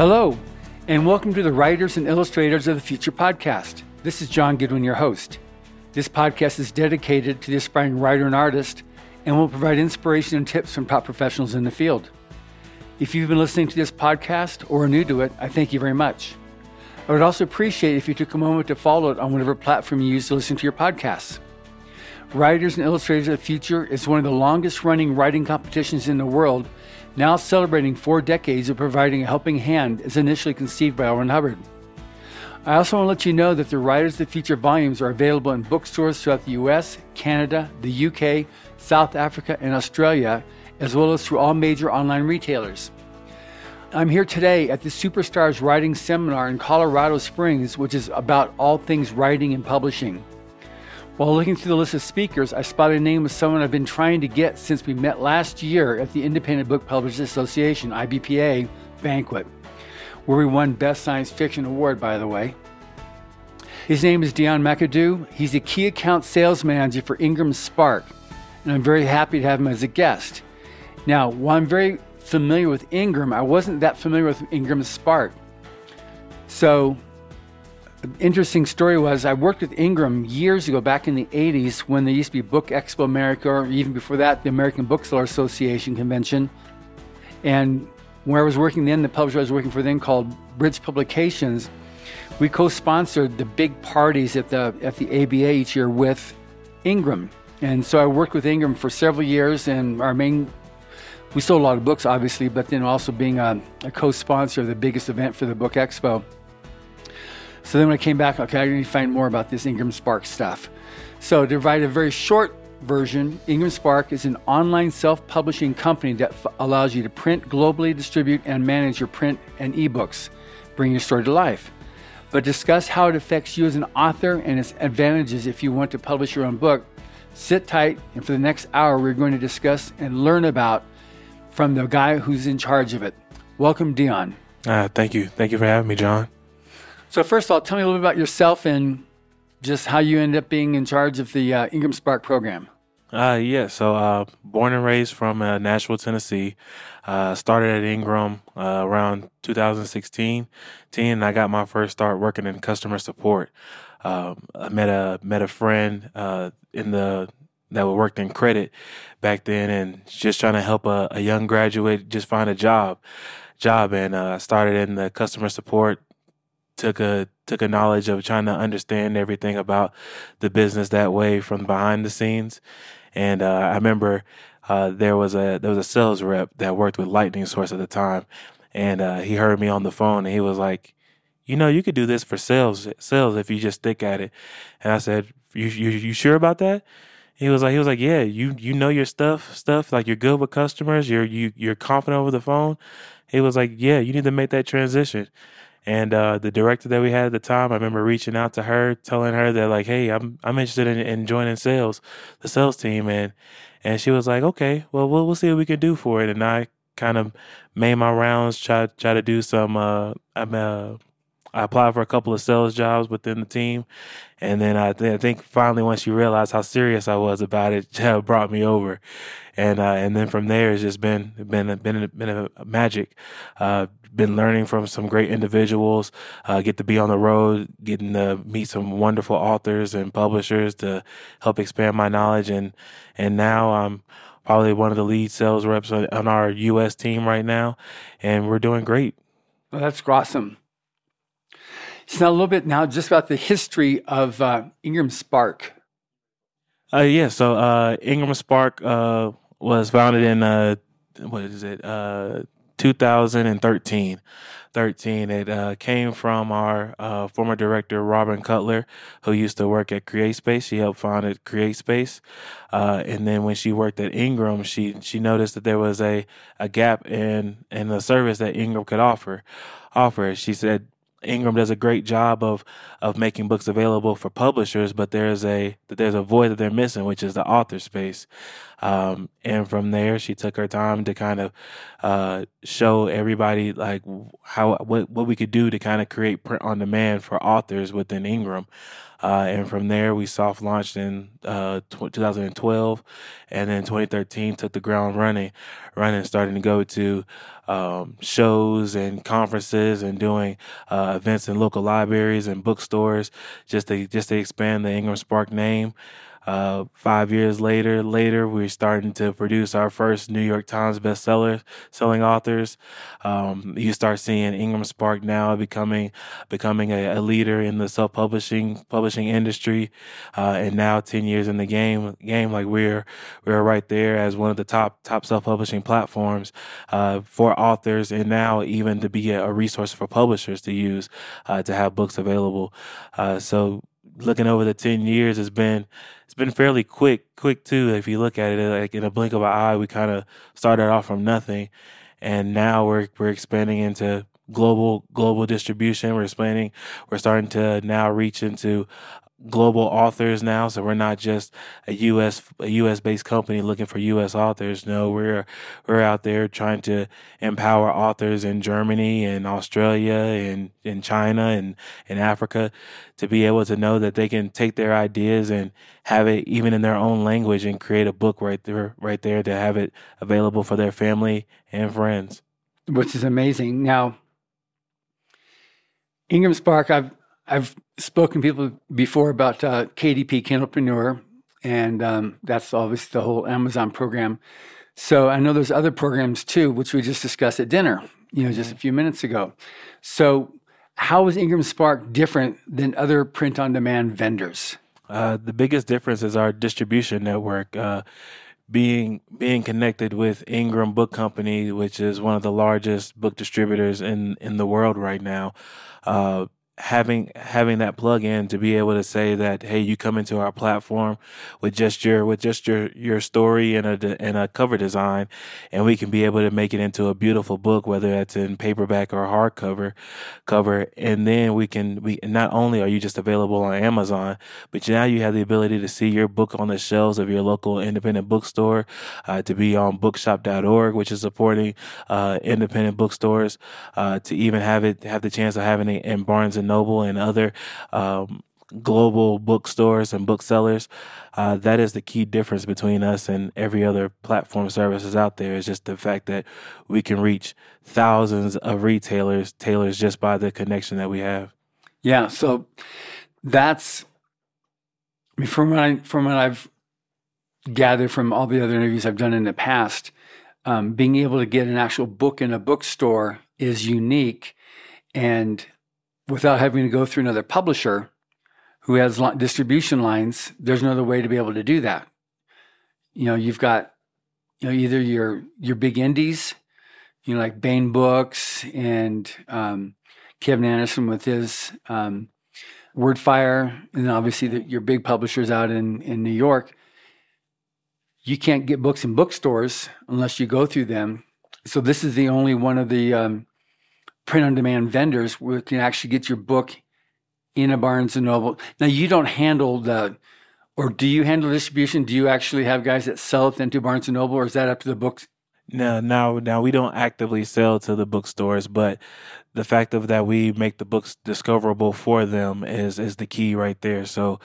Hello, and welcome to the Writers and Illustrators of the Future podcast. This is John Goodwin, your host. This podcast is dedicated to the aspiring writer and artist and will provide inspiration and tips from top professionals in the field. If you've been listening to this podcast or are new to it, I thank you very much. I would also appreciate if you took a moment to follow it on whatever platform you use to listen to your podcasts. Writers and Illustrators of the Future is one of the longest running writing competitions in the world, now celebrating four decades of providing a helping hand as initially conceived by. Ron Hubbard. I also want to let you know that the Writers of the Future volumes are available in bookstores throughout the US, Canada, the UK, South Africa, and Australia, as well as through all major online retailers. I'm here today at the Superstars Writing Seminar in Colorado Springs, which is about all things writing and publishing. While looking through the list of speakers, I spotted a name of someone I've been trying to get since we met last year at the Independent Book Publishers Association, IBPA, banquet, where we won Best Science Fiction Award, by the way. His name is Deon McAdoo. He's a key account sales manager for Ingram Spark, and I'm very happy to have him as a guest. Now, while I'm very familiar with Ingram, I wasn't that familiar with Ingram Spark. So, interesting story was I worked with Ingram years ago, back in the 80s, when there used to be Book Expo America, or even before that, the American Bookseller Association convention. And where I was working then, the publisher I was working for then called Bridge Publications, we co-sponsored the big parties at the at the ABA each year with Ingram. And so I worked with Ingram for several years, and our main we sold a lot of books, obviously, but then also being a, a co-sponsor of the biggest event for the Book Expo. So then when I came back, okay, I need to find more about this Ingram Spark stuff. So to provide a very short version, Ingram Spark is an online self-publishing company that f- allows you to print, globally distribute, and manage your print and ebooks, bring your story to life. But discuss how it affects you as an author and its advantages if you want to publish your own book. Sit tight, and for the next hour, we're going to discuss and learn about from the guy who's in charge of it. Welcome, Deon. Uh, thank you. Thank you for having me, John. So, first of all, tell me a little bit about yourself and just how you ended up being in charge of the uh, Ingram Spark program. Uh, yeah, so uh, born and raised from uh, Nashville, Tennessee. Uh, started at Ingram uh, around 2016. and I got my first start working in customer support. Um, I met a met a friend uh, in the that worked in credit back then, and just trying to help a, a young graduate just find a job. Job, and I started in the customer support took a took a knowledge of trying to understand everything about the business that way from behind the scenes. And uh, I remember uh, there was a there was a sales rep that worked with Lightning Source at the time, and uh, he heard me on the phone and he was like, "You know, you could do this for sales sales if you just stick at it." And I said, "You you you sure about that?" He was like, he was like, yeah, you you know your stuff, stuff like you're good with customers, you're you you're confident over the phone. He was like, yeah, you need to make that transition. And uh, the director that we had at the time, I remember reaching out to her, telling her that like, hey, I'm I'm interested in, in joining sales, the sales team, and and she was like, okay, well we'll we'll see what we can do for it. And I kind of made my rounds, try try to do some. Uh, I'm uh, I applied for a couple of sales jobs within the team, and then I, th- I think finally once you realized how serious I was about it, brought me over, and uh, and then from there it's just been been been been a magic. Uh, been learning from some great individuals. Uh, get to be on the road, getting to meet some wonderful authors and publishers to help expand my knowledge, and and now I'm probably one of the lead sales reps on, our U.S. team right now, and we're doing great. Well, that's awesome. So now a little bit now just about the history of uh, Ingram Spark. Uh, yeah, so uh, Ingram Spark uh, was founded in uh, what is it? Uh, 2013. 13. It uh, came from our uh, former director, Robin Cutler, who used to work at CreateSpace. She helped found CreateSpace. Uh, and then when she worked at Ingram, she she noticed that there was a, a gap in, in the service that Ingram could offer. Offer. She said, Ingram does a great job of of making books available for publishers, but there's a there's a void that they're missing, which is the author space. Um, and from there, she took her time to kind of uh, show everybody like how what what we could do to kind of create print on demand for authors within Ingram. Uh, and from there, we soft launched in uh, 2012, and then 2013 took the ground running, running, starting to go to um, shows and conferences and doing uh, events in local libraries and bookstores, just to just to expand the Ingram Spark name. Uh, five years later, later we're starting to produce our first New York Times bestseller selling authors. Um, you start seeing Ingram Spark now becoming becoming a, a leader in the self publishing publishing industry, uh, and now ten years in the game game like we're we're right there as one of the top top self publishing platforms uh, for authors, and now even to be a, a resource for publishers to use uh, to have books available. Uh, so looking over the 10 years has been it's been fairly quick quick too if you look at it like in a blink of an eye we kind of started off from nothing. And now we're we're expanding into global global distribution. We're expanding we're starting to now reach into global authors now. So we're not just a U.S. a U.S. based company looking for U.S. authors. No, we're we're out there trying to empower authors in Germany and Australia and in China and in Africa to be able to know that they can take their ideas and have it even in their own language and create a book right there right there to have it available for their family and friends. Which is amazing. Now, Ingram Spark, I've I've spoken people before about uh, KDP Kindlepreneur, and um, that's obviously the whole Amazon program. So I know there's other programs too, which we just discussed at dinner, you know, just a few minutes ago. So how is Ingram Spark different than other print-on-demand vendors? Uh, the biggest difference is our distribution network. Uh, being being connected with Ingram Book Company, which is one of the largest book distributors in in the world right now. Uh, having having that plug in to be able to say that hey you come into our platform with just your with just your your story and a and a cover design and we can be able to make it into a beautiful book whether that's in paperback or hardcover cover and then we can we not only are you just available on Amazon but now you have the ability to see your book on the shelves of your local independent bookstore uh, to be on bookshop.org which is supporting uh, independent bookstores uh, to even have it have the chance of having it in Barnes and Noble and other um, global bookstores and booksellers. Uh, that is the key difference between us and every other platform services out there. Is just the fact that we can reach thousands of retailers, tailors just by the connection that we have. Yeah, so that's I mean, from what I, from what I've gathered from all the other interviews I've done in the past. Um, being able to get an actual book in a bookstore is unique, and without having to go through another publisher who has distribution lines, there's no other way to be able to do that. You know, you've got you know either your your big indies, you know, like Baen Books and um, Kevin Anderson with his um, Wordfire, and obviously the, your big publishers out in in New York. You can't get books in bookstores unless you go through them. So this is the only one of the um, print on demand vendors where can actually get your book in a Barnes and Noble. Now you don't handle the or do you handle distribution? Do you actually have guys that sell it into Barnes and Noble or is that up to the books? No, now now we don't actively sell to the bookstores, but the fact of that we make the books discoverable for them is is the key right there. So,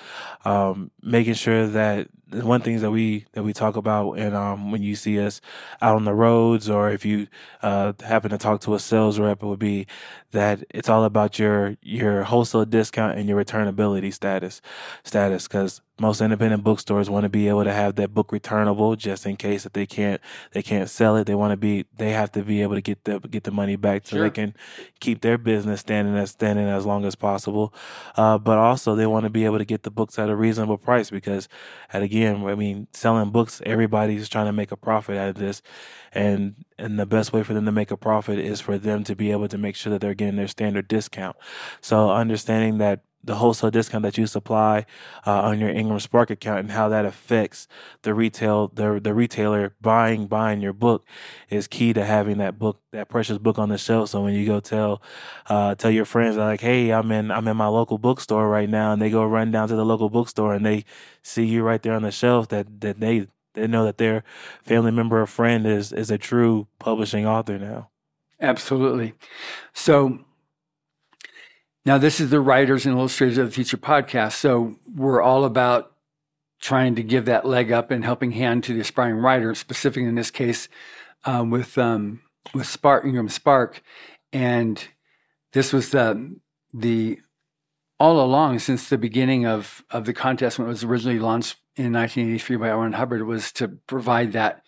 um, making sure that one things that we that we talk about, and um, when you see us out on the roads, or if you uh, happen to talk to a sales rep, it would be that it's all about your your wholesale discount and your returnability status status because most independent bookstores want to be able to have that book returnable just in case that they can't they can't sell it they want to be they have to be able to get the get the money back so sure. they can keep their business standing as standing as long as possible. Uh, but also they want to be able to get the books at a reasonable price because at again I mean selling books everybody's trying to make a profit out of this. And and the best way for them to make a profit is for them to be able to make sure that they're getting their standard discount. So understanding that the wholesale discount that you supply uh, on your Ingram Spark account and how that affects the retail the the retailer buying buying your book is key to having that book that precious book on the shelf. So when you go tell uh, tell your friends like, hey, I'm in I'm in my local bookstore right now, and they go run down to the local bookstore and they see you right there on the shelf that that they they know that their family member or friend is is a true publishing author now. Absolutely. So Now, this is the Writers and Illustrators of the Future podcast. So we're all about trying to give that leg up and helping hand to the aspiring writer, specifically in this case um, with um, with Spark Ingram Spark, and this was the the all along since the beginning of of the contest when it was originally launched in 1983 by L. Hubbard was to provide that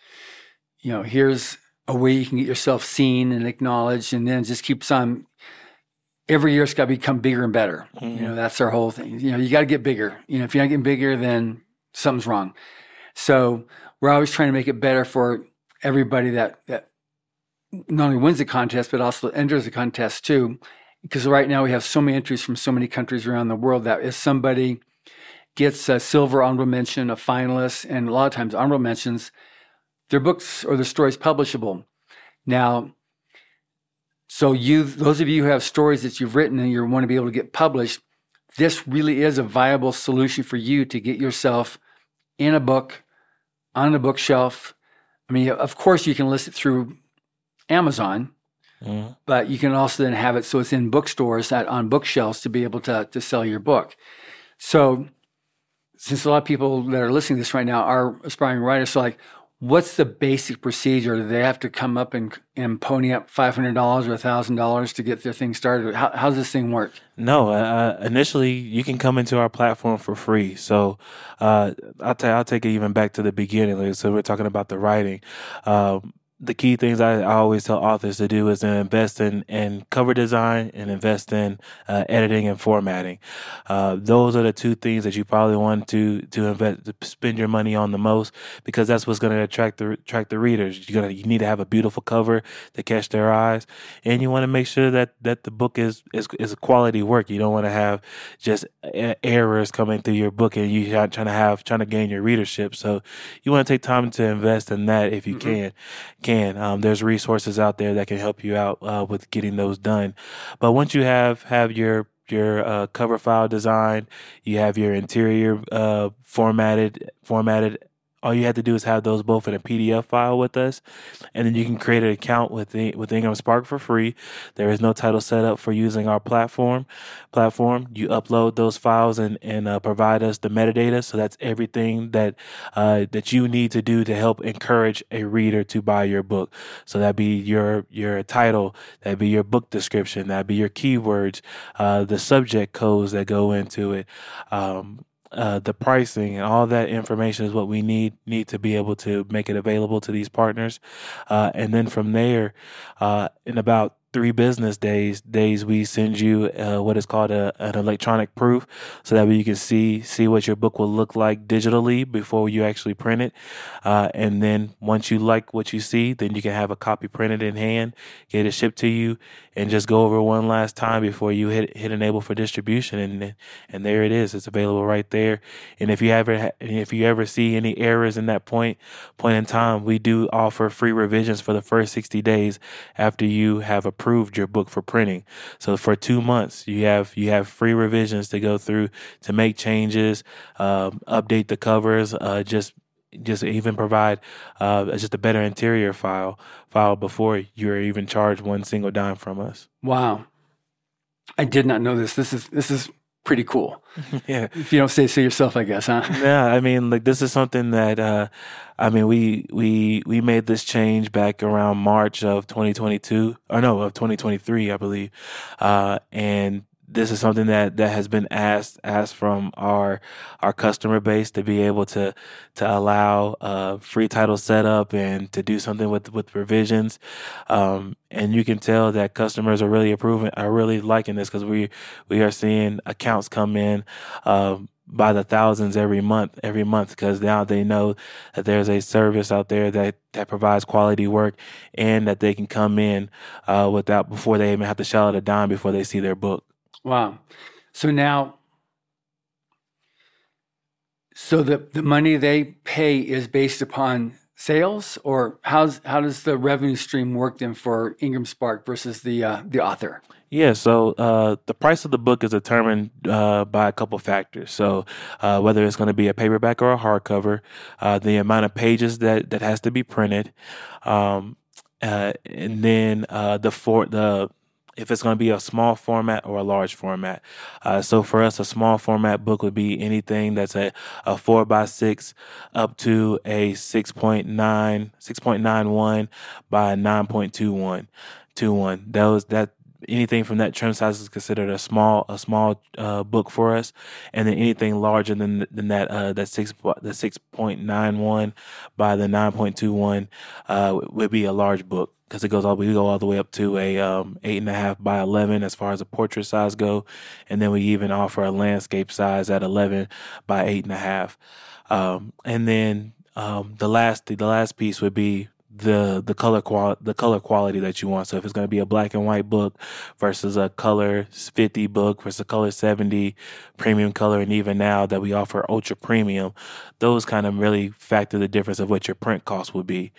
you know here's a way you can get yourself seen and acknowledged, and then just keeps on. Every year it's got to become bigger and better. Mm-hmm. You know that's our whole thing. You know you got to get bigger. You know if you're not getting bigger, then something's wrong. So we're always trying to make it better for everybody that that not only wins the contest but also enters the contest too. Because right now we have so many entries from so many countries around the world that if somebody gets a silver honorable mention, a finalist, and a lot of times honorable mentions, their books or their stories publishable. Now, so you, those of you who have stories that you've written and you want to be able to get published, this really is a viable solution for you to get yourself in a book, on a bookshelf. I mean, of course, you can list it through Amazon, mm-hmm. but you can also then have it so it's in bookstores that on bookshelves to be able to to sell your book. So, since a lot of people that are listening to this right now are aspiring writers, so like, what's the basic procedure? Do they have to come up and, and pony up $500 or $1,000 to get their thing started? How, how does this thing work? No, uh, uh, initially you can come into our platform for free. So uh, I'll, t- I'll take it even back to the beginning. So we're talking about the writing. Um, the key things I, I, always tell authors to do is to invest in, in cover design and invest in uh, editing and formatting. Uh, those are the two things that you probably want to to invest to spend your money on the most because that's what's going to attract the attract the readers. You're gonna you need to have a beautiful cover to catch their eyes, and you want to make sure that that the book is is is quality work. You don't want to have just errors coming through your book and you are trying to have trying to gain your readership. So you want to take time to invest in that if you mm-hmm. can can. Um, there's resources out there that can help you out uh, with getting those done. But once you have have your your uh, cover file designed, you have your interior uh, formatted formatted all you have to do is have those both in a PDF file with us, and then you can create an account with the, with Ingram Spark for free. There is no title set up for using our platform. Platform, you upload those files and and uh, provide us the metadata. So that's everything that uh, that you need to do to help encourage a reader to buy your book. So that'd be your your title, that'd be your book description, that'd be your keywords, uh, the subject codes that go into it. Um, uh, the pricing and all that information is what we need need to be able to make it available to these partners, uh, and then from there, uh, in about three business days days we send you uh, what is called a, an electronic proof so that way you can see see what your book will look like digitally before you actually print it. Uh, and then once you like what you see then you can have a copy printed in hand get it shipped to you and just go over one last time before you hit hit enable for distribution and and there it is. It's available right there. And if you ever if you ever see any errors in that point point in time we do offer free revisions for the first 60 days after you have a approved your book for printing. So for two months, you have you have free revisions to go through to make changes, um, update the covers, uh, just just even provide uh, just a better interior file file before you're even charged one single dime from us. Wow, I did not know this. This is this is pretty cool. yeah. If you don't say so yourself, I guess, huh? Yeah, I mean, like this is something that uh I mean, we we we made this change back around March of 2022 or no, of 2023, I believe. Uh and this is something that that has been asked asked from our our customer base to be able to to allow uh, free title setup and to do something with with revisions. Um, and you can tell that customers are really approving are really liking this because we we are seeing accounts come in um, by the thousands every month every month because now they know that there's a service out there that that provides quality work and that they can come in uh, without before they even have to shell out a dime before they see their book Wow. So now, so the, the money they pay is based upon sales, or how's how does the revenue stream work then for Ingram Spark versus the uh, the author? Yeah, so uh, the price of the book is determined uh, by a couple factors. So uh, whether it's going to be a paperback or a hardcover, uh, the amount of pages that that has to be printed, um, uh, and then uh, the for the if it's going to be a small format or a large format. Uh, so for us, a small format book would be anything that's a, a four by six up to a 6.9, 6.91 by 9.21. 21. That was that anything from that trim size is considered a small a small uh, book for us, and then anything larger than than that uh, that six the six point nine one by the nine point two one uh, would be a large book because it goes all we go all the way up to a um, eight and a half by eleven as far as a portrait size go, and then we even offer a landscape size at eleven by eight and a half, um, and then um, the last the last piece would be the the color qual the color quality that you want. So if it's going to be a black and white book versus a color 50 book versus a color 70 premium color, and even now that we offer ultra premium, those kind of really factor the difference of what your print cost would be.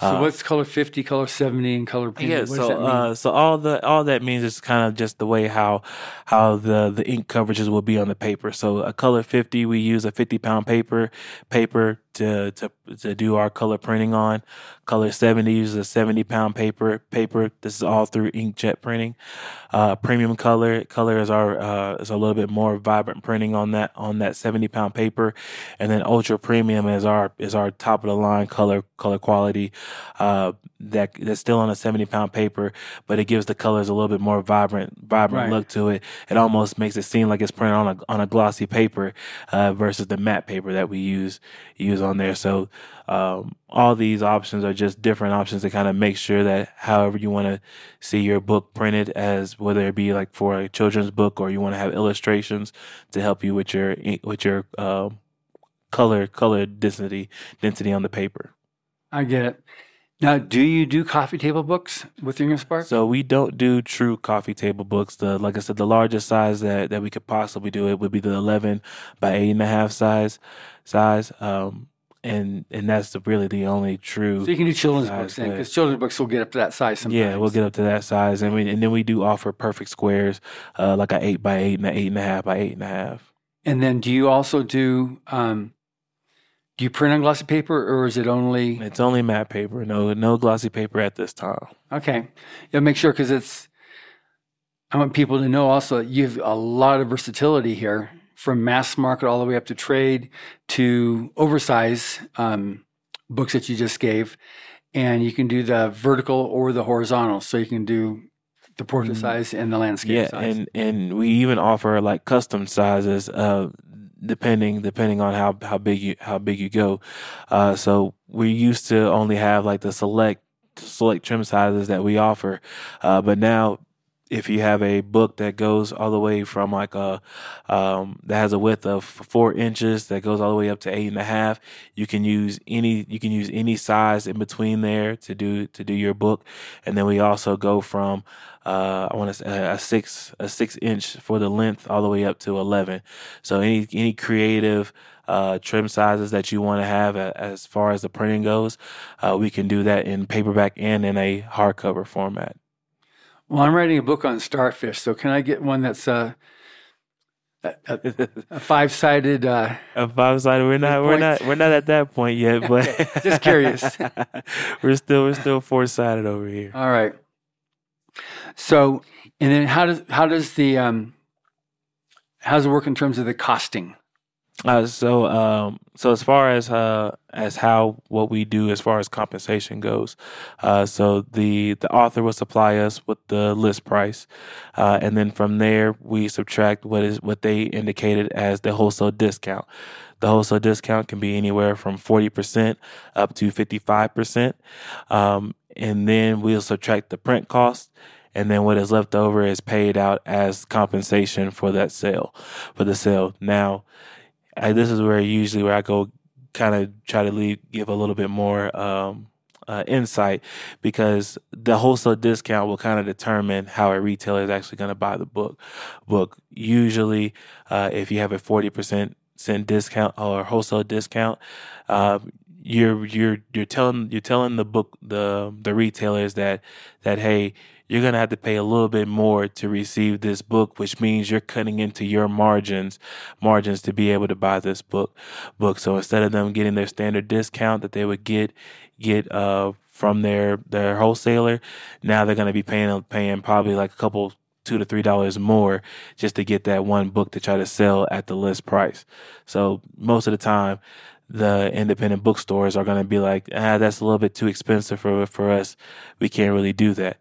So uh, what's color 50, color 70, and color premium? Yeah, so uh, so all the all that means is kind of just the way how how the the ink coverages will be on the paper. So a color 50, we use a 50 pound paper paper to to to do our color printing on. Color 70 uses a 70 pound paper paper. This is all through inkjet printing. Uh, premium color color is our uh, is a little bit more vibrant printing on that on that 70 pound paper, and then ultra premium is our is our top of the line color color quality uh, that that's still on a 70 pound paper, but it gives the colors a little bit more vibrant vibrant right. look to it. It almost makes it seem like it's printed on a on a glossy paper uh, versus the matte paper that we use use on there. So um, all these options are just different options to kind of make sure that however you want to see your book printed as whether it be like for a children's book or you want to have illustrations to help you with your with your uh, color color density density on the paper. I get it. Now, do you do coffee table books with IngramSpark? So we don't do true coffee table books. The like I said, the largest size that, that we could possibly do it would be the eleven by eight and a half size size. Um, and and that's the, really the only true. So you can do children's books then, because children's books will get up to that size. Sometimes. Yeah, we'll get up to that size, and we and then we do offer perfect squares, uh, like a eight by eight and an eight and a half by eight and a half. And then, do you also do? Um, do you print on glossy paper, or is it only? It's only matte paper. No, no glossy paper at this time. Okay, yeah. Make sure because it's. I want people to know also you have a lot of versatility here from mass market all the way up to trade to oversize um, books that you just gave. And you can do the vertical or the horizontal. So you can do the portrait mm-hmm. size and the landscape yeah, size. and and we even offer like custom sizes, uh, depending depending on how how big you how big you go. Uh, so we used to only have like the select select trim sizes that we offer, uh, but now if you have a book that goes all the way from like a um, that has a width of four inches that goes all the way up to eight and a half, you can use any you can use any size in between there to do to do your book, and then we also go from uh, I want to say a six a six inch for the length all the way up to eleven. So any any creative uh, trim sizes that you want to have as far as the printing goes, uh, we can do that in paperback and in a hardcover format. Well, I'm writing a book on starfish, so can I get one that's uh, a, a, a five-sided? Uh, a five-sided. We're not. We're not. We're not at that point yet, but just curious. we're still. We're still four-sided over here. All right. So, and then how does how does the um, how does it work in terms of the costing? Uh, so, um, so as far as uh, as how what we do as far as compensation goes, uh, so the the author will supply us with the list price, uh, and then from there we subtract what is what they indicated as the wholesale discount. The wholesale discount can be anywhere from forty percent up to fifty five percent, um, and then we'll subtract the print cost and then what is left over is paid out as compensation for that sale for the sale now I, this is where usually where I go kind of try to leave, give a little bit more um, uh, insight because the wholesale discount will kind of determine how a retailer is actually going to buy the book. Book usually, uh, if you have a forty percent cent discount or wholesale discount, uh, you're you're you're telling you're telling the book the the retailers that that hey you're going to have to pay a little bit more to receive this book which means you're cutting into your margins margins to be able to buy this book book so instead of them getting their standard discount that they would get get uh from their their wholesaler now they're going to be paying paying probably like a couple two to three dollars more just to get that one book to try to sell at the list price so most of the time the independent bookstores are going to be like, ah, that's a little bit too expensive for for us. We can't really do that.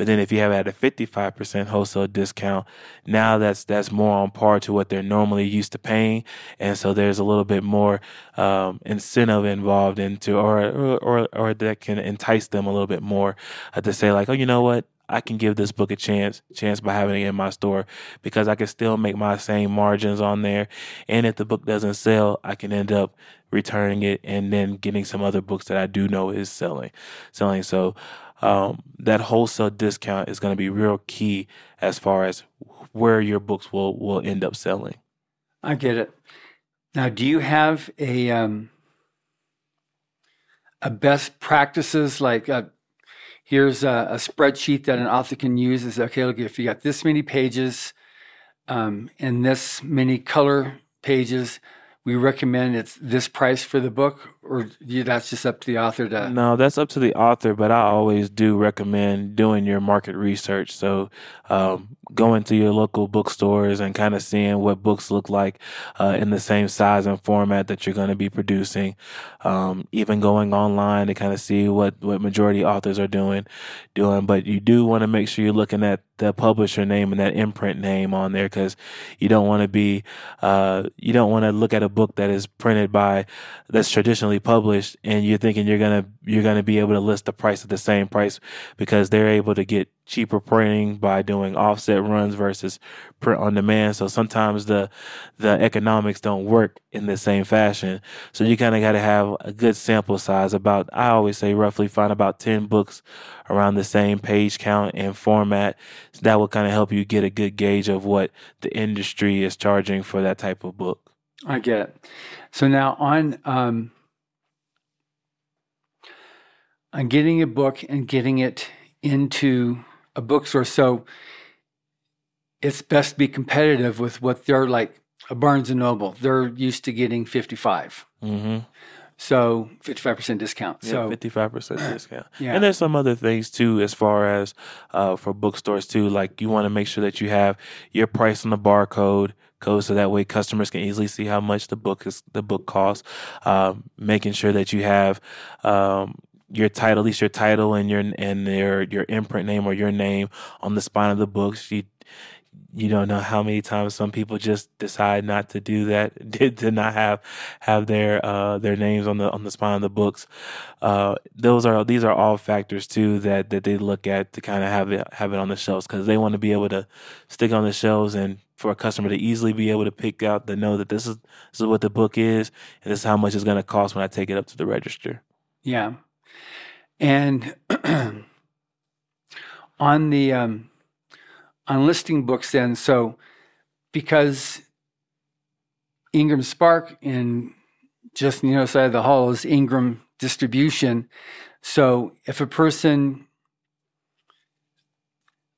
But then if you have at a 55% wholesale discount, now that's that's more on par to what they're normally used to paying, and so there's a little bit more um, incentive involved into, or, or or that can entice them a little bit more uh, to say like, oh, you know what, I can give this book a chance, chance by having it in my store because I can still make my same margins on there. And if the book doesn't sell, I can end up returning it and then getting some other books that I do know is selling, selling. So, um, that wholesale discount is going to be real key as far as where your books will, will end up selling. I get it. Now, do you have a, um, a best practices like uh, here's a, a, spreadsheet that an author can use is okay look if you got this many pages um, and this many color pages we recommend it's this price for the book or that's just up to the author to no that's up to the author but i always do recommend doing your market research. So um, going to your local bookstores and kind of seeing what books look like uh, in the same size and format that you're going to be producing. Um, even going online to kind of see what what majority authors are doing doing but you do want to make sure you're looking at the publisher name and that imprint name on there because you don't want to be uh, you don't want to look at a book that is printed by that's traditionally published and you're thinking you're gonna you're gonna be able to list the price at the same price because they're able to get cheaper printing by doing offset runs versus print on demand. So sometimes the the economics don't work in the same fashion. So you kind of got to have a good sample size. About I always say roughly find about ten books around the same page count and format. So that will kind of help you get a good gauge of what the industry is charging for that type of book. I get. So now on um, on getting a book and getting it into a bookstore. So it's best to be competitive with what they're like a Barnes and Noble. They're used to getting 55. Mm-hmm. So 55% discount. Yeah, so 55% discount. Yeah. And there's some other things too, as far as uh, for bookstores too. Like you want to make sure that you have your price on the barcode code so that way customers can easily see how much the book is the book costs um, making sure that you have um, your title, at least your title and your and your your imprint name or your name on the spine of the books. You you don't know how many times some people just decide not to do that, did to not have have their uh, their names on the on the spine of the books. Uh, those are these are all factors too that that they look at to kind of have it have it on the shelves because they want to be able to stick on the shelves and for a customer to easily be able to pick out to know that this is this is what the book is and this is how much it's going to cost when I take it up to the register. Yeah, and on the um, on listing books, then so because Ingram Spark and just the other side of the hall is Ingram Distribution. So if a person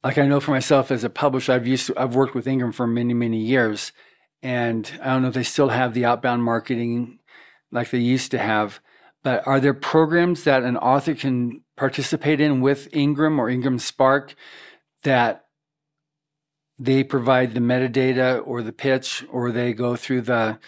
like I know for myself as a publisher, I've used to, I've worked with Ingram for many many years, and I don't know if they still have the outbound marketing like they used to have. But are there programs that an author can participate in with Ingram or Ingram Spark that they provide the metadata or the pitch or they go through the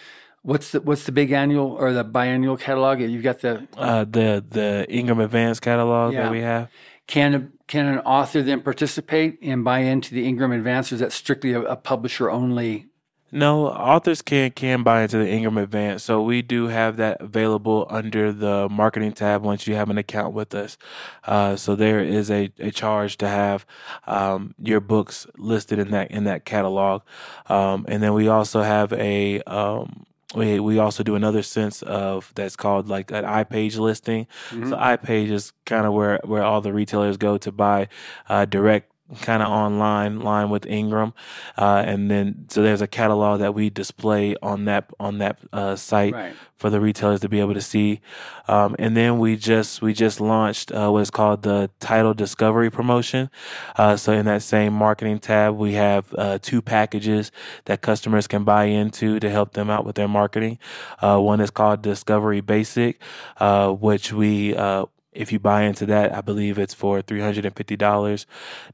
what's the what's the big annual or the biannual catalog? You've got the uh, the the Ingram Advanced catalog yeah. that we have. Can can an author then participate and buy into the Ingram Advanced? Or is that strictly a, a publisher only no, authors can can buy into the Ingram Advance. So we do have that available under the marketing tab once you have an account with us. Uh, so there is a, a charge to have um, your books listed in that in that catalog, um, and then we also have a um, we we also do another sense of that's called like an iPage listing. Mm-hmm. So iPage is kind of where where all the retailers go to buy uh, direct kind of online line with Ingram, uh, and then so there's a catalog that we display on that on that uh, site Right. for the retailers to be able to see. Um, and then we just we just launched uh, what is called the Title Discovery Promotion. Uh, so in that same marketing tab, we have uh, two packages that customers can buy into to help them out with their marketing. Uh, one is called Discovery Basic, uh, which we uh, if you buy into that, I believe it's for three hundred and fifty dollars.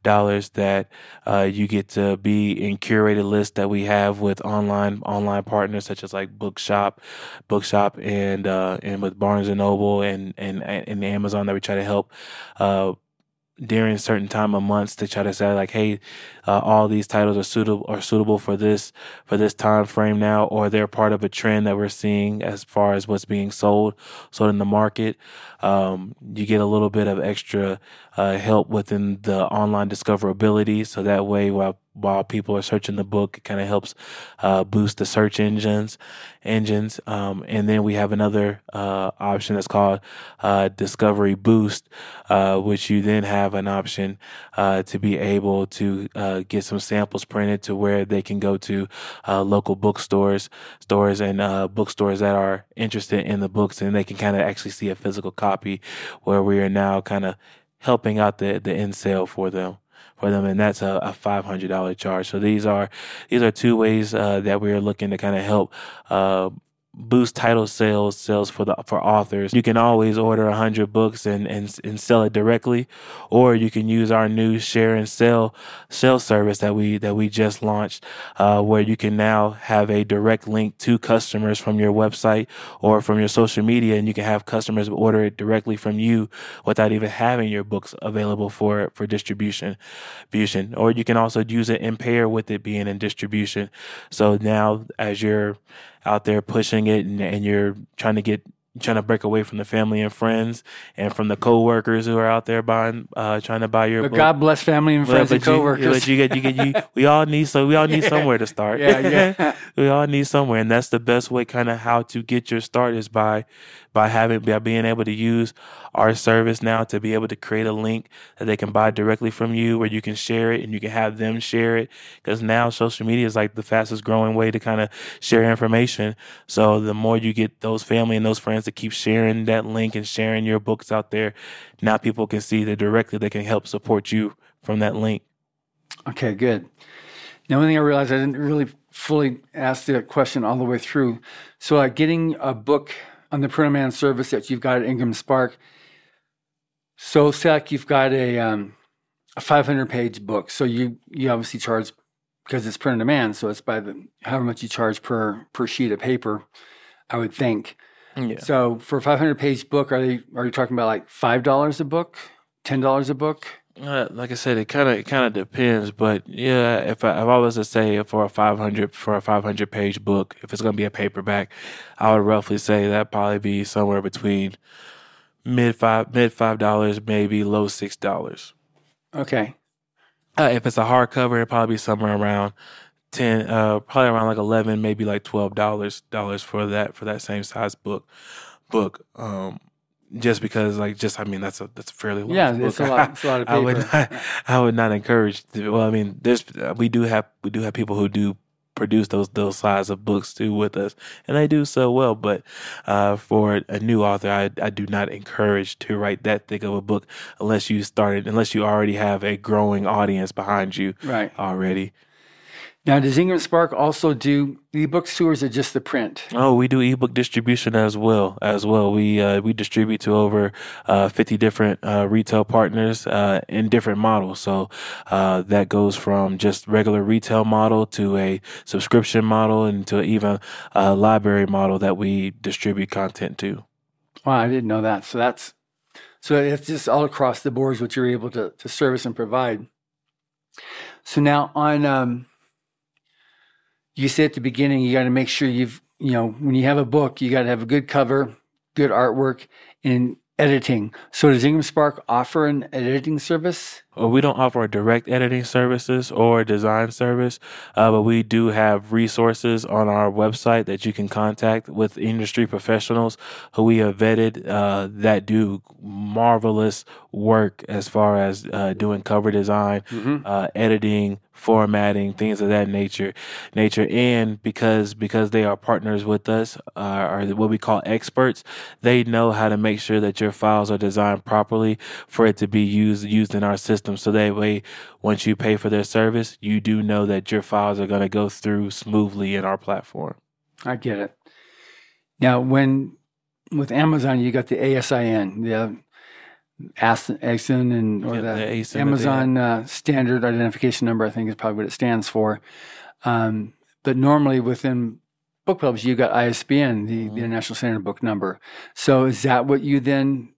Dollars that uh, you get to be in curated lists that we have with online online partners such as like Bookshop, Bookshop, and uh, and with Barnes and Noble and and and Amazon that we try to help. Uh, during certain time of months to try to say like hey uh, all these titles are suitable are suitable for this for this time frame now or they're part of a trend that we're seeing as far as what's being sold sold in the market um, you get a little bit of extra uh, help within the online discoverability. So that way while while people are searching the book it kind of helps uh, boost the search engines engines. Um, and then we have another uh, option that's called uh, discovery boost uh, which you then have an option uh, to be able to uh, get some samples printed to where they can go to local bookstores, stores and bookstores that are interested in the books, and they can kind of actually see a physical copy. Where we are now kind of helping out the the end sale for them for them, and that's a, a five hundred dollar charge. So these are these are two ways uh, that we are looking to kind of help. Uh, boost title sales sales for the for authors. You can always order 100 books and, and and sell it directly or you can use our new share and sell sell service that we that we just launched uh, where you can now have a direct link to customers from your website or from your social media and you can have customers order it directly from you without even having your books available for for distribution distribution or you can also use it in pair with it being in distribution. So now as you're out there pushing it and, and you're trying to get trying to break away from the family and friends and from the coworkers who are out there buying uh trying to buy your But book. God bless family and friends and but you- coworkers. but you get you get you we all need so we all need Yeah. somewhere to start. yeah, yeah. we all need somewhere and that's the best way kind of how to get your start is by by having by being able to use our service now to be able to create a link that they can buy directly from you where you can share it and you can have them share it because now social media is like the fastest growing way to kind of share information so the more you get those family and those friends to keep sharing that link and sharing your books out there now people can see that directly they can help support you from that link Okay, good. Now, one thing I realized I didn't really fully ask the question all the way through. So, uh, getting a book on the print on demand service that you've got at Ingram Spark. So, say like you've got a um, a 500 page book. So you you obviously charge because it's print on demand. So it's by the however much you charge per per sheet of paper. I would think. yeah So for a 500 page book, are they are you talking about like five dollars a book, ten dollars a book? Uh, like I said, it kind of it kind of depends, but yeah, if I, if I was to say for a five hundred for a five hundred page book, if it's gonna be a paperback, I would roughly say that probably be somewhere between mid five mid five dollars, maybe low six dollars. Okay. Uh, if it's a hardcover, it'd probably be somewhere around ten, uh, probably around like eleven, maybe like twelve dollars dollars for that for that same size book book. Um, just because like just I mean that's a that's a fairly large Yeah, book. it's a lot. It's a lot of I would not, I would not encourage. Well, I mean, there's we do have we do have people who do produce those those size of books too with us, and they do so well. But uh, for a new author, I I do not encourage to write that thick of a book unless you started unless you already have a growing audience behind you Right. already. Now, does Ingram Spark also do ebooks or is it just the print? Oh, we do ebook distribution as well. As well, we uh, we distribute to over uh, fifty different uh, retail partners uh, in different models. So uh, that goes from just regular retail model to a subscription model, and to even a library model that we distribute content to. Wow, I didn't know that. So that's so it's just all across the boards what you're able to to service and provide. So now on, um, you say at the beginning you got to make sure you've you know when you have a book you got to have a good cover, good artwork, and editing. So does Ingram Spark offer an editing service we don't offer direct editing services or design service, uh, but we do have resources on our website that you can contact with industry professionals who we have vetted uh, that do marvelous work as far as uh, doing cover design, Mm-hmm. uh, editing, formatting, things of that nature. Nature, and because because they are partners with us, uh, or what we call experts, they know how to make sure that your files are designed properly for it to be used used in our system. So that way, once you pay for their service, you do know that your files are going to go through smoothly in our platform. I get it. Now, when with Amazon, you got the ASIN, the ASIN, and or Yeah, the, the ASIN Amazon uh, Standard Identification Number. I think is probably what it stands for. Um, but normally within book publishing, you got ISBN, the, Mhm. the International Standard Book Number. So is that what you then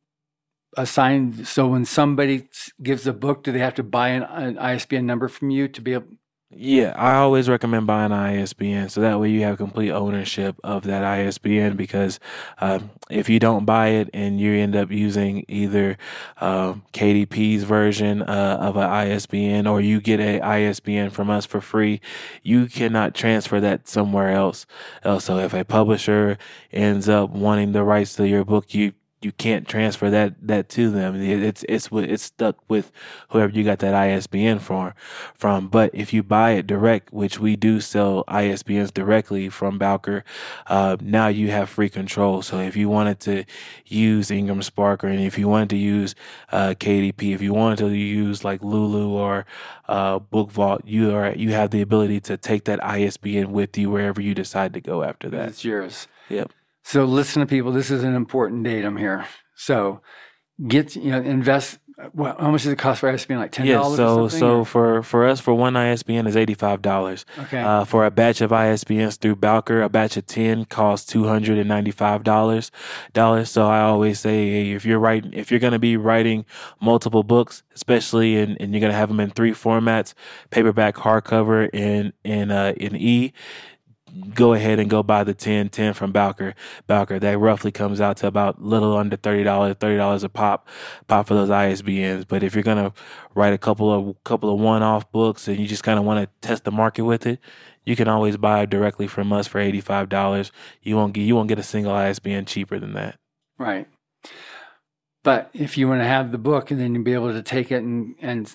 assign? So when somebody gives a book, do they have to buy an, an ISBN number from you to be able? Yeah, I always recommend buying an ISBN so that way you have complete ownership of that ISBN because um, if you don't buy it and you end up using either um, KDP's version uh, of an ISBN or you get a ISBN from us for free, you cannot transfer that somewhere else. Also, if a publisher ends up wanting the rights to your book, you you can't transfer that that to them. It's it's it's stuck with whoever you got that ISBN from from. But if you buy it direct, which we do sell ISBNs directly from Bowker, uh, now you have free control. So if you wanted to use Ingram Spark, or if you wanted to use uh, KDP, if you wanted to use like Lulu or uh, Book Vault, you are you have the ability to take that ISBN with you wherever you decide to go after that. It's yours. Yep. So listen to people. This is an important datum here. So get you know invest. Well, how much does it cost for ISBN? Like ten dollars. Yeah, so so or- for for us for one ISBN is eighty five dollars. okay. Uh, for a batch of ISBNs through Bowker, a batch of ten costs two hundred and ninety five dollars. Dollars. So I always say, hey, if you're writing, if you're going to be writing multiple books, especially in, and you're going to have them in three formats: paperback, hardcover, and and uh, in E. Go ahead and go buy the 10 10 from Bowker. Bowker that roughly comes out to about little under thirty dollars, thirty dollars a pop, pop for those ISBNs. But if you're gonna write a couple of couple of one off books and you just kind of want to test the market with it, you can always buy directly from us for eighty five dollars. You won't get you won't get a single ISBN cheaper than that. right. But if you want to have the book and then you'll be able to take it and and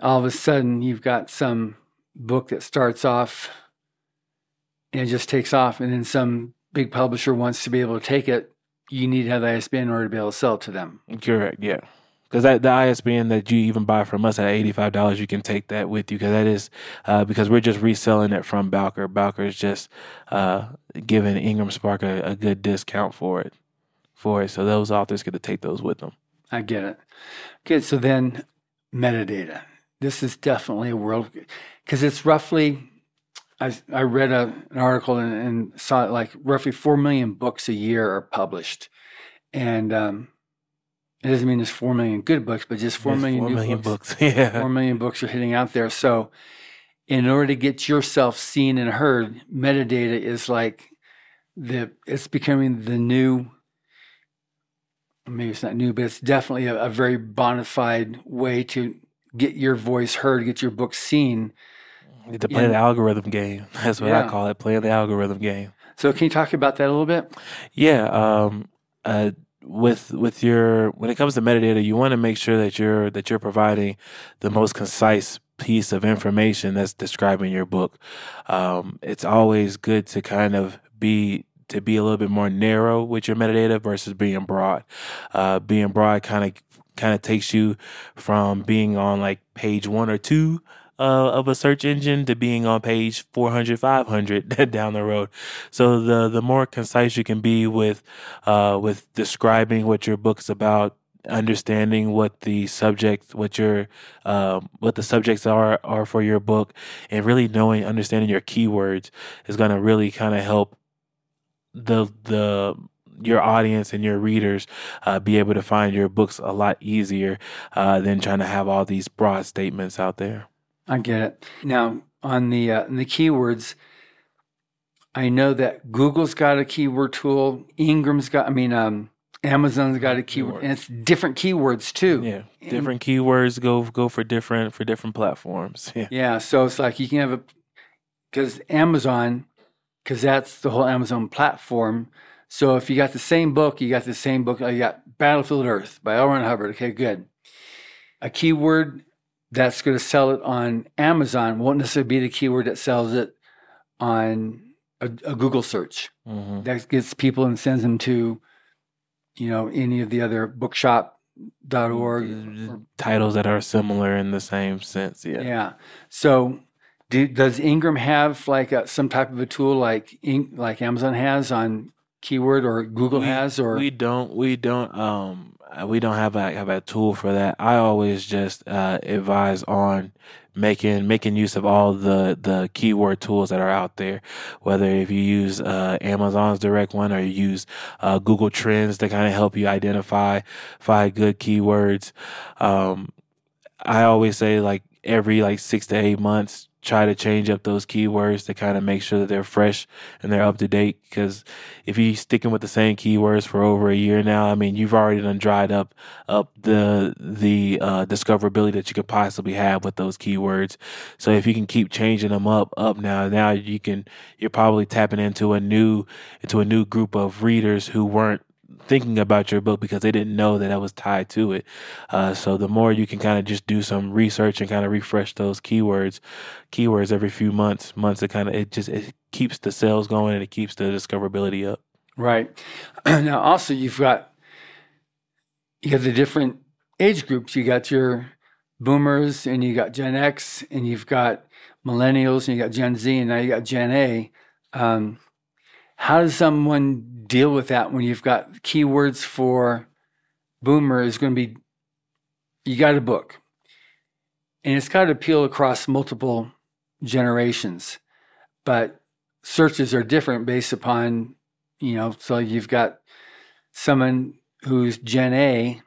all of a sudden you've got some book that starts off and it just takes off, and then some big publisher wants to be able to take it. You need to have the ISBN in order to be able to sell it to them. Correct, yeah. Because that the ISBN that you even buy from us at eighty five dollars, you can take that with you. Because that is uh, because we're just reselling it from Bowker. Bowker is just uh, giving Ingram Spark a, a good discount for it. For it, so those authors get to take those with them. I get it. Okay, so then metadata. This is definitely a world because it's roughly. I I read a, an article and, and saw it like roughly four million books a year are published, and um, it doesn't mean there's four million good books, but just four Yes, million four new million books. books. yeah. Four million books are hitting out there. So, in order to get yourself seen and heard, metadata is like the it's becoming the new. Maybe it's not new, but it's definitely a, a very bona fide way to get your voice heard, get your book seen. To play Yeah. the algorithm game. That's what Yeah. I call it, playing the algorithm game. So, can you talk about that a little bit? Yeah. Um. Uh. With with your when it comes to metadata, you want to make sure that you're that you're providing the most concise piece of information that's describing your book. Um. It's always good to kind of be to be a little bit more narrow with your metadata versus being broad. Uh, being broad kind of kind of takes you from being on like page one or two uh, of a search engine to being on page 400 500 down the road so the the more concise you can be with uh, with describing what your book's about understanding what the subject what your um, what the subjects are are for your book and really knowing understanding your keywords is going to really kind of help the the your audience and your readers uh, be able to find your books a lot easier uh, than trying to have all these broad statements out there. I get it. Now, on the uh, the keywords, I know that Google's got a keyword tool. Ingram's got. I mean, um, Amazon's got a keyword, and it's different keywords too. Yeah, different keywords go go for different for different platforms. Yeah, Yeah, so it's like you can have a because Amazon, because that's the whole Amazon platform. So if you got the same book, you got the same book. uh, You got Battlefield Earth by L. Ron Hubbard. Okay, good. A keyword that's going to sell it on Amazon won't necessarily be the keyword that sells it on a, a Google search. hmm That gets people and sends them to, you know, any of the other bookshop.org. or titles that are similar in the same sense. Yeah. Yeah. So, do, does Ingram have like a, some type of a tool like like Amazon has on keyword or Google we, has or we don't we don't um we don't have a have a tool for that. I always just uh, advise on making making use of all the the keyword tools that are out there. Whether if you use uh, Amazon's direct one or you use uh, Google Trends to kind of help you identify find good keywords. Um, I always say like every like six to eight months, try to change up those keywords to kind of make sure that they're fresh and they're up to date. Because if you're sticking with the same keywords for over a year now, I mean, you've already done dried up up the the uh, discoverability that you could possibly have with those keywords. So if you can keep changing them up up now, now you can you're probably tapping into a new into a new group of readers who weren't thinking about your book because they didn't know that that was tied to it. Uh, so the more you can kind of just do some research and kind of refresh those keywords, keywords every few months, months, it kind of it just it keeps the sales going and it keeps the discoverability up. right. now, also you've got you got the different age groups. You got your boomers and you got Gen X and you've got millennials and you got Gen Z and now you got Gen A. Um, how does someone deal with that when you've got keywords for boomer is going to be you got a book and it's got to appeal across multiple generations but searches are different based upon you know so you've got someone who's gen a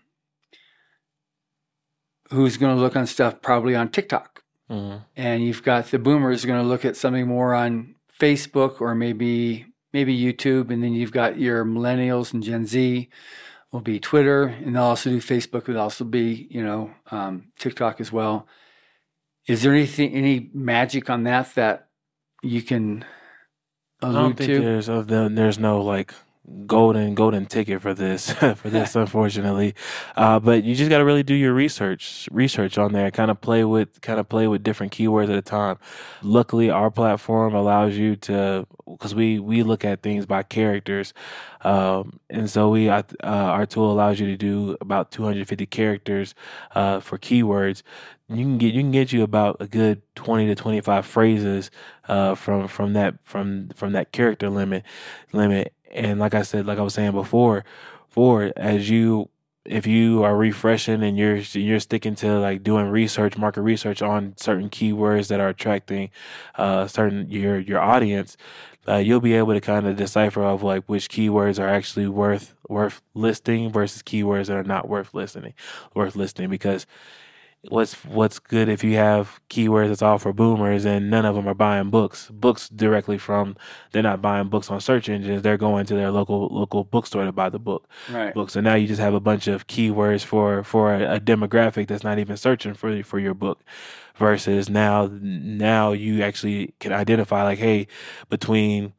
who's going to look on stuff probably on tiktok Mm-hmm. and you've got the boomers going to look at something more on facebook or maybe maybe youtube and then you've got your millennials and gen z will be twitter and they'll also do facebook will also be you know um, tiktok as well. Is there anything any magic on that that you can I don't think to? there's uh, there- there's no like golden golden ticket for this for this unfortunately. Uh, but you just got to really do your research research on there. Kind of play with kind of play with different keywords at a time. Luckily our platform allows you to because we we look at things by characters. Um, and so we uh, our tool allows you to do about 250 characters uh, for keywords. You can get you can get you about a good 20 to 25 phrases uh, from from that from from that character limit limit and like I said like I was saying before for as you if you are refreshing and you're you're sticking to like doing research market research on certain keywords that are attracting uh certain your your audience uh, you'll be able to kind of decipher of like which keywords are actually worth worth listing versus keywords that are not worth listening worth listening because what's what's good if you have keywords that's all for boomers and none of them are buying books. Books directly from they're not buying books on search engines. They're going to their local local bookstore to buy the book. Right. Book so now you just have a bunch of keywords for for a, a demographic that's not even searching for for your book versus now now you actually can identify like hey between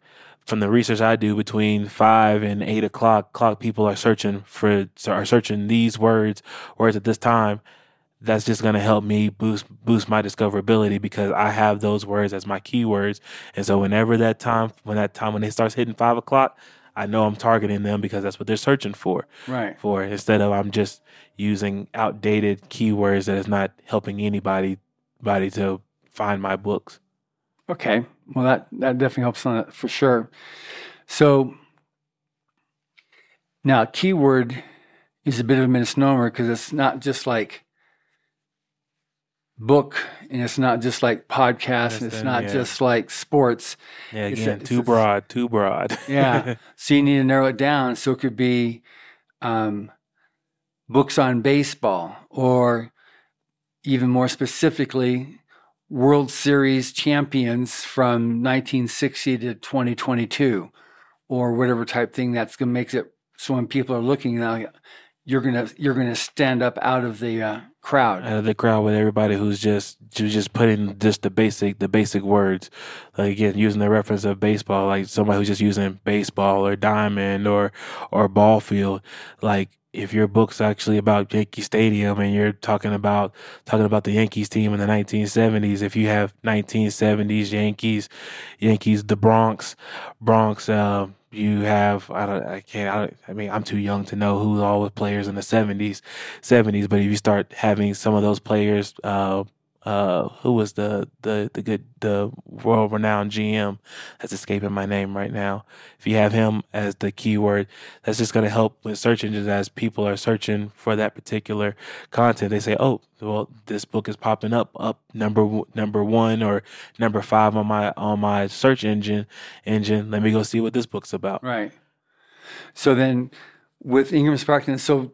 from the research I do between five and eight o'clock clock people are searching for are searching these words words at this time that's just going to help me boost boost my discoverability because I have those words as my keywords. And so whenever that time when that time when it starts hitting five o'clock, I know I'm targeting them because that's what they're searching for. right For instead of I'm just using outdated keywords that is not helping anybody body to find my books. Okay. Well, that, that definitely helps on it for sure. So now, keyword is a bit of a misnomer because it's not just like book and it's not just like podcast and it's not yeah. just like sports. Yeah, again, it's too broad, too broad. Yeah. so you need to narrow it down. So it could be um, books on baseball or even more specifically, World Series champions from 1960 to 2022 or whatever type thing that's going to make it So when people are looking now, you're gonna you're gonna stand up out of the uh, crowd. Out of the crowd with everybody who's just just putting just the basic the basic words. Like again, using the reference of baseball, like somebody who's just using baseball or diamond or or ball field. Like if your book's actually about Yankee Stadium and you're talking about talking about the Yankees team in the 1970s, if you have 1970s Yankees, Yankees, the Bronx, Bronx, uh, you have I don't I can't I, I mean I'm too young to know who all the players in the 70s 70s but if you start having some of those players uh uh, who was the the the good the world renowned GM that's escaping my name right now. If you have him as the keyword, that's just going to help with search engines as people are searching for that particular content. They say, "Oh, well, this book is popping up up number number one or number five on my on my search engine engine. Let me go see what this book's about." Right. So then, with Ingram Sparkman, so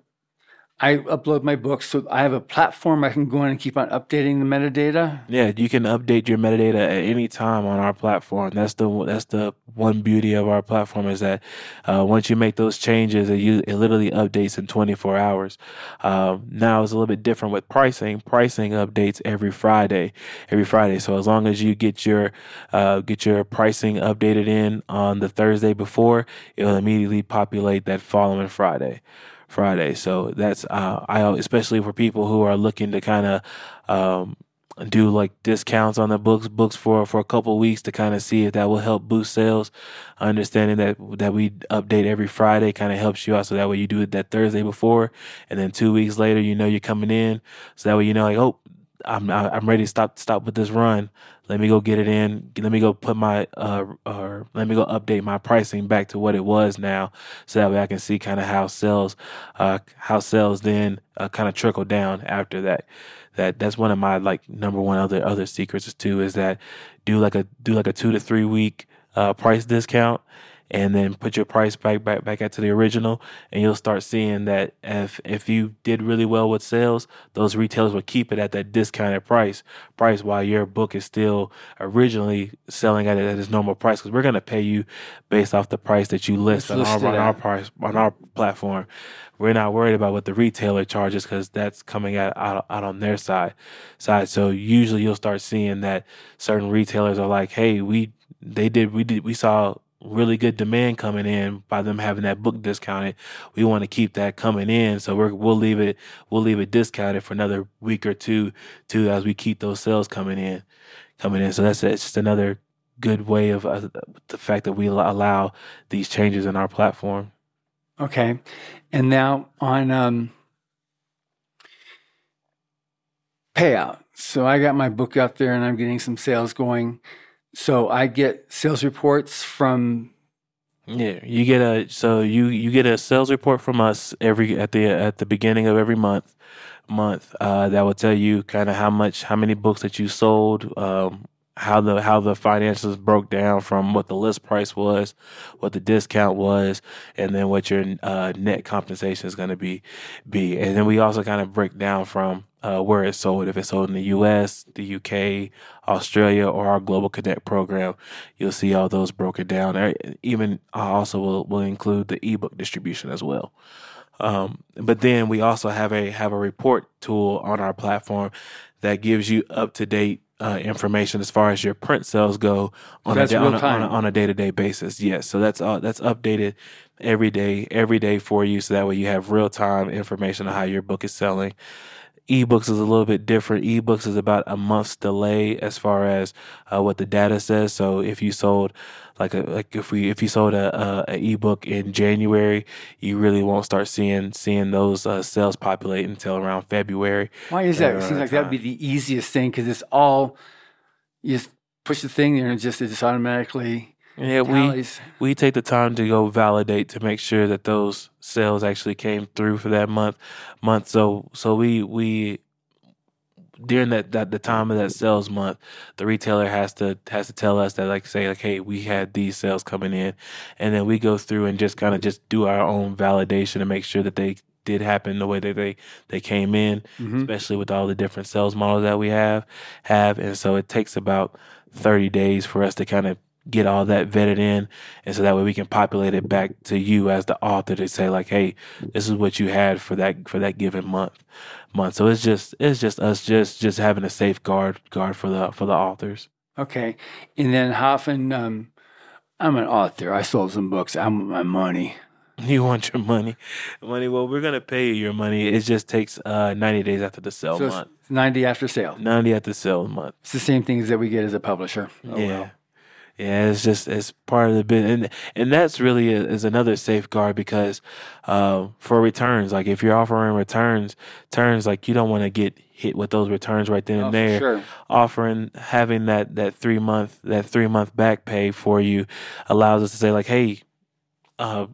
I upload my books, so I have a platform I can go in and keep on updating the metadata. Yeah, you can update your metadata at any time on our platform. That's the that's the one beauty of our platform is that uh, once you make those changes, it, you, it literally updates in 24 hours. Um, now it's a little bit different with pricing. Pricing updates every Friday, every Friday. So as long as you get your uh, get your pricing updated in on the Thursday before, it'll immediately populate that following Friday. Friday. So that's uh, I especially for people who are looking to kind of um, do like discounts on the books books for for a couple weeks to kind of see if that will help boost sales. Understanding that that we update every Friday kind of helps you out, so that way you do it that Thursday before, and then two weeks later you know you're coming in, so that way you know like oh I'm I'm ready to stop stop with this run. Let me go get it in. Let me go put my uh or let me go update my pricing back to what it was now, so that way I can see kind of how sales uh how sales then uh, kind of trickle down after that. That that's one of my like number one other other secrets too is that do like a do like a two to three week uh price discount and then put your price back back back to the original and you'll start seeing that if if you did really well with sales those retailers will keep it at that discounted price price while your book is still originally selling at it at its normal price because we're going to pay you based off the price that you list on our, on our price on our platform. We're not worried about what the retailer charges because that's coming out, out out on their side side. So usually you'll start seeing that certain retailers are like hey we they did we did we saw really good demand coming in by them having that book discounted. We want to keep that coming in, so we're, we'll leave it we'll leave it discounted for another week or two, too, as we keep those sales coming in, coming in. So that's it's just another good way of uh, the fact that we allow these changes in our platform. Okay, and now on um, payout. So I got my book out there, and I'm getting some sales going. So I get sales reports from. Yeah, you get a so you you get a sales report from us every at the at the beginning of every month month uh, that will tell you kind of how much how many books that you sold um, how the how the finances broke down from what the list price was, what the discount was, and then what your uh, net compensation is going to be be. And then we also kind of break down from uh, where it's sold. If it's sold in the U.S., the U.K., Australia, or our Global Connect program, you'll see all those broken down. Even I also will will include the ebook distribution as well. Um, but then we also have a have a report tool on our platform that gives you up to date uh, information as far as your print sales go on, a, on, a, on, a, on a day-to-day basis. Yes, so that's uh, that's updated every day, every day for you, so that way you have real-time information on how your book is selling. Ebooks is a little bit different. Ebooks is about a month's delay as far as uh, what the data says. So if you sold like a like if we if you sold a, a, a ebook in January, you really won't start seeing seeing those uh, sales populate until around February. Why is that? It seems like that would be the easiest thing because it's all you just push the thing there and just it just automatically. Yeah, we we take the time to go validate to make sure that those sales actually came through for that month month. So so we we during that, that the time of that sales month, the retailer has to has to tell us that like say like hey we had these sales coming in, and then we go through and just kind of just do our own validation to make sure that they did happen the way that they they came in, mm-hmm. especially with all the different sales models that we have have, and so it takes about thirty days for us to kind of get all that vetted in, and so that way we can populate it back to you as the author to say like, hey, this is what you had for that for that given month month. So it's just it's just us just just having a safeguard guard for the for the authors. Okay, and then how often? Um, I'm an author. I sold some books. I want my money. You want your money, money. Well, we're gonna pay you your money. It just takes uh, ninety days after the sale So month. 90 after sale. Ninety after sale month. It's the same things that we get as a publisher. Oh, yeah. well. Yeah, it's just it's part of the bit, and and that's really a, is another safeguard because uh, for returns, like if you're offering returns, turns like you don't want to get hit with those returns right then Oh, and there. Sure. Offering having that that three month that three month back pay for you allows us to say like, hey, uh,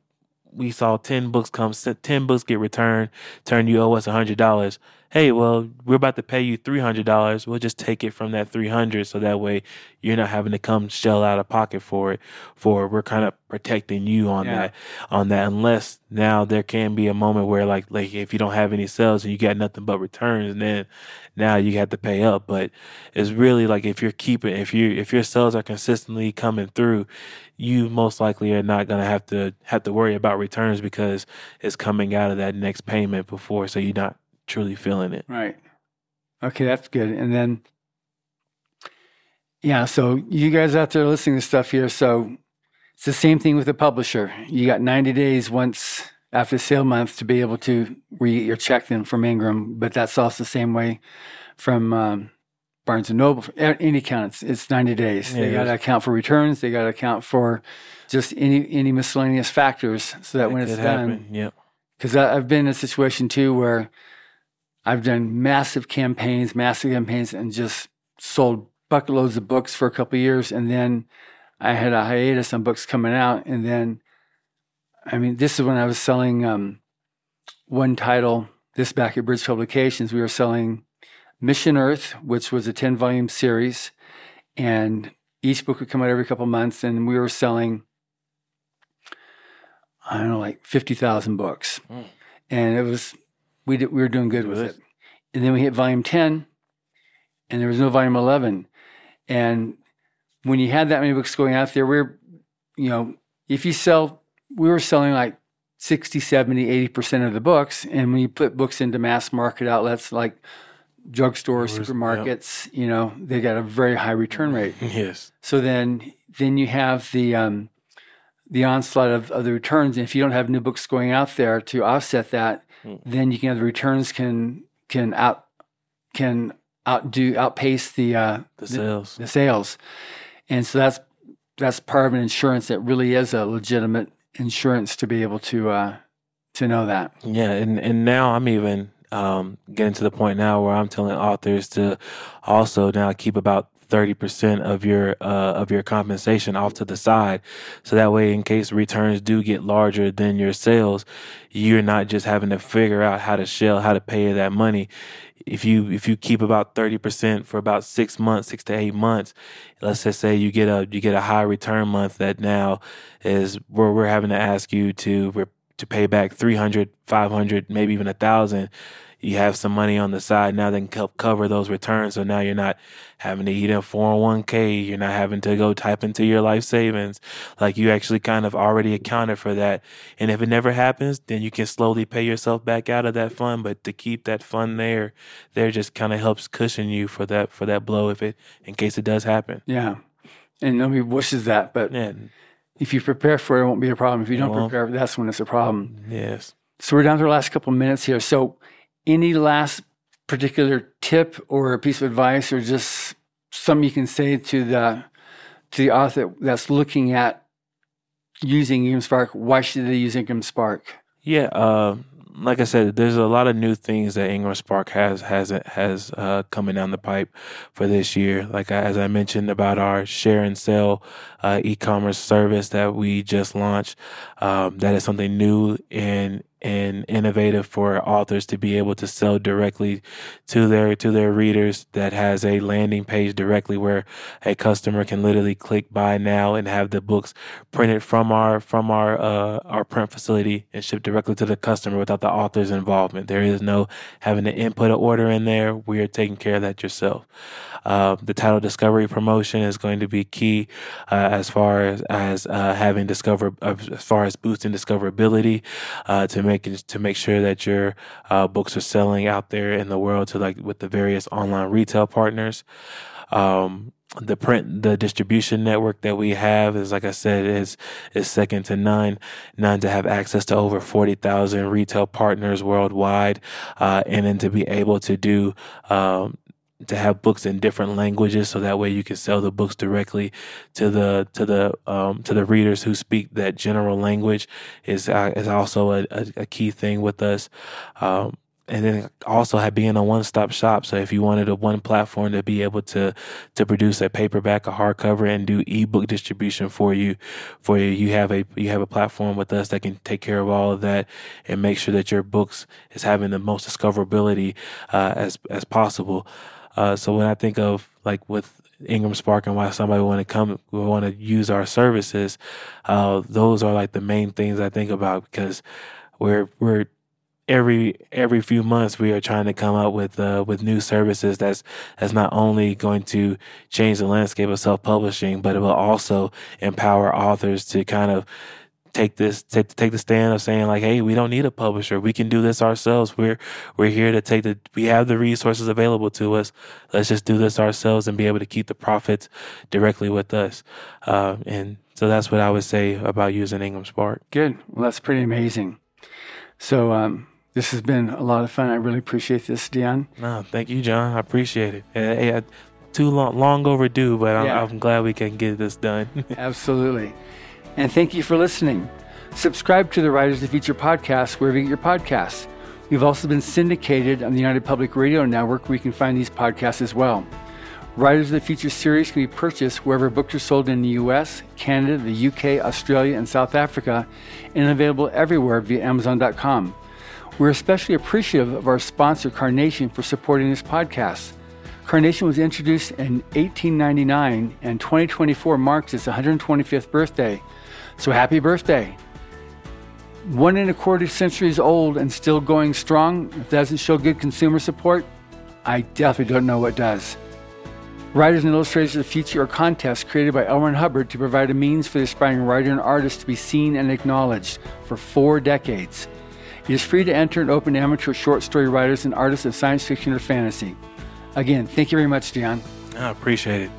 we saw ten books come, ten books get returned, turn you owe us a hundred dollars. Hey, well, we're about to pay you three hundred dollars. We'll just take it from that three hundred, so that way you're not having to come shell out of pocket for it. For we're kind of protecting you on Yeah. that, on that. Unless now there can be a moment where like like if you don't have any sales and you got nothing but returns, and then now you have to pay up. But it's really like if you're keeping if you if your sales are consistently coming through, you most likely are not gonna have to have to worry about returns because it's coming out of that next payment before, so you're not truly feeling it. Right. Okay, that's good. And then, yeah, so you guys out there listening to stuff here. So it's the same thing with the publisher. You got 90 days once after sale month to be able to re get your check then from Ingram, but that's also the same way from um, Barnes and Noble. Any account, it's, it's 90 days. Yeah, they got to account for returns. They got to account for just any any miscellaneous factors so that, when could it's done, happen. Yep. because I've been in a situation too where I've done massive campaigns, massive campaigns, and just sold bucket loads of books for a couple of years, and then I had a hiatus on books coming out, and then I mean, this is when I was selling um, one title. This back at Bridge Publications, we were selling Mission Earth, which was a ten volume series, and each book would come out every couple of months, and we were selling. I don't know, like fifty thousand books, Mm. and it was we did, we were doing good with it. And then we hit volume ten, and there was no volume eleven. And when you had that many books going out there, we're, you know, if you sell, we were selling like 60, 70, 80% of the books. And when you put books into mass market outlets like drugstores, Stores, yep. supermarkets, you know, they got a very high return rate. Yes. So then, then you have the um, the onslaught of, of the returns, and if you don't have new books going out there to offset that, Mm. then you can have the returns can can out can outdo outpace the uh, The sales. the sales, and so that's that's part of an insurance that really is a legitimate insurance to be able to uh, to know that. Yeah, and and now I'm even um, getting to the point now where I'm telling authors to also now keep about thirty percent of your uh, of your compensation off to the side, so that way, in case returns do get larger than your sales, you're not just having to figure out how to shell how to pay that money. If you if you keep about thirty percent for about six months, six to eight months, let's just say you get a you get a high return month that now is where we're having to ask you to to pay back 300 500 maybe even a thousand you have some money on the side now that can help cover those returns. So now you're not having to eat a 401k you're not having to go type into your life savings. Like you actually kind of already accounted for that. And if it never happens then you can slowly pay yourself back out of that fund. But to keep that fund there there just kind of helps cushion you for that for that blow if it in case it does happen. Yeah, and nobody wishes that, but yeah. if you prepare for it, it won't be a problem. If you don't prepare, that's when it's a problem. yes. So we're down to the last couple of minutes here. So, any last particular tip or a piece of advice, or just something you can say to the to the author that's looking at using Ingram Spark? Why should they use Ingram Spark? Yeah, uh, like I said, there's a lot of new things that Ingram Spark has has has uh, coming down the pipe for this year. Like as I mentioned about our share and sell uh, e-commerce service that we just launched, um, that is something new and and innovative for authors to be able to sell directly to their to their readers. That has a landing page directly where a customer can literally click buy now and have the books printed from our from our uh, our print facility and shipped directly to the customer without the author's involvement. There is no having to input an order in there. We are taking care of that yourself. Uh, the title discovery promotion is going to be key. Uh, as far as, as uh, having discover uh, as far as boosting discoverability uh, to make to make sure that your uh, books are selling out there in the world to like with the various online retail partners. Um, the print the distribution network that we have is like I said is is second to none. None to have access to over forty thousand retail partners worldwide, uh, and then to be able to do um, to have books in different languages so that way you can sell the books directly to the to the um, to the readers who speak that general language is uh, is also a, a, a, key thing with us um, and then also have being a one-stop shop. So if you wanted a one platform to be able to to produce a paperback, a hardcover, and do ebook distribution for you, for you, you have a you have a platform with us that can take care of all of that and make sure that your books is having the most discoverability uh, as as possible. Uh, so when I think of like with Ingram Spark and why somebody want to come, we want to use our services, uh, those are like the main things I think about because we're we're every every few months we are trying to come up with uh, with new services that's that's not only going to change the landscape of self publishing, but it will also empower authors to kind of take this take take the stand of saying like, hey, we don't need a publisher. We can do this ourselves. We're we're here to take the we have the resources available to us. Let's just do this ourselves and be able to keep the profits directly with us. Uh, and so that's what I would say about using Ingram Spark. Good. Well, that's pretty amazing. So um, this has been a lot of fun. I really appreciate this, Deon. No, thank you, John. I appreciate it. Hey, I, too long, long overdue, but I'm, yeah. I'm glad we can get this done. Absolutely. And thank you for listening. Subscribe to the Writers of the Future podcast wherever you get your podcasts. We've also been syndicated on the United Public Radio Network where you can find these podcasts as well. Writers of the Future series can be purchased wherever books are sold in the US, Canada, the UK, Australia, and South Africa, and available everywhere via Amazon.com. We're especially appreciative of our sponsor, Carnation, for supporting this podcast. Carnation was introduced in 1899, and 2024 marks its 125th birthday. So happy birthday! One and a quarter centuries old and still going strong. If doesn't show good consumer support, I definitely don't know what does. Writers and Illustrators of the Future are contests created by L. Ron Hubbard to provide a means for the aspiring writer and artist to be seen and acknowledged for four decades. It is free to enter and open to amateur short story writers and artists of science fiction or fantasy. Again, thank you very much, Deon. I appreciate it.